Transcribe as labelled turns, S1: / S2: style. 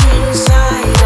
S1: inside